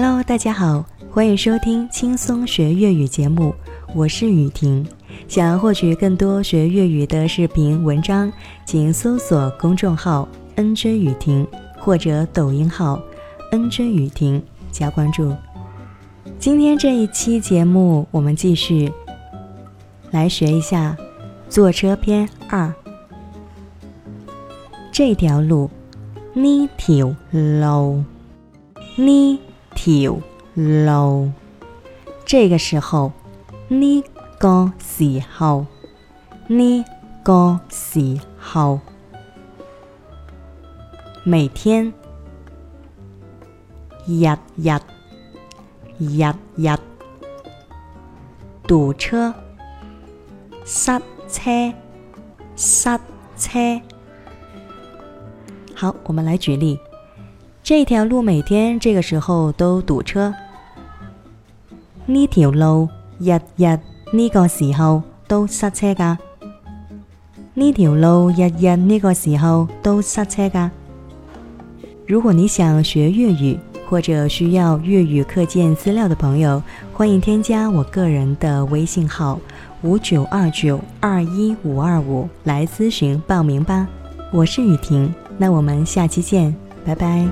Hello，大家好，欢迎收听轻松学粤语节目，我是雨婷。想要获取更多学粤语的视频文章，请搜索公众号 “nj 雨婷”或者抖音号 “nj 雨婷”加关注。今天这一期节目，我们继续来学一下坐车篇二。这条路，呢条路，呢条路。这个时候，呢个时候，呢个时候，每天，日日，日日，堵车，塞车，塞车。好，我们来举例。这条路每天这个时候都堵车。呢条路日日呢个时候都塞车噶。呢条路日日呢个时候都塞车噶。如果你想学粤语或者需要粤语课件资料的朋友，欢迎添加我个人的微信号五九二九二一五二五来咨询报名吧。我是雨婷。那我们下期见，拜拜。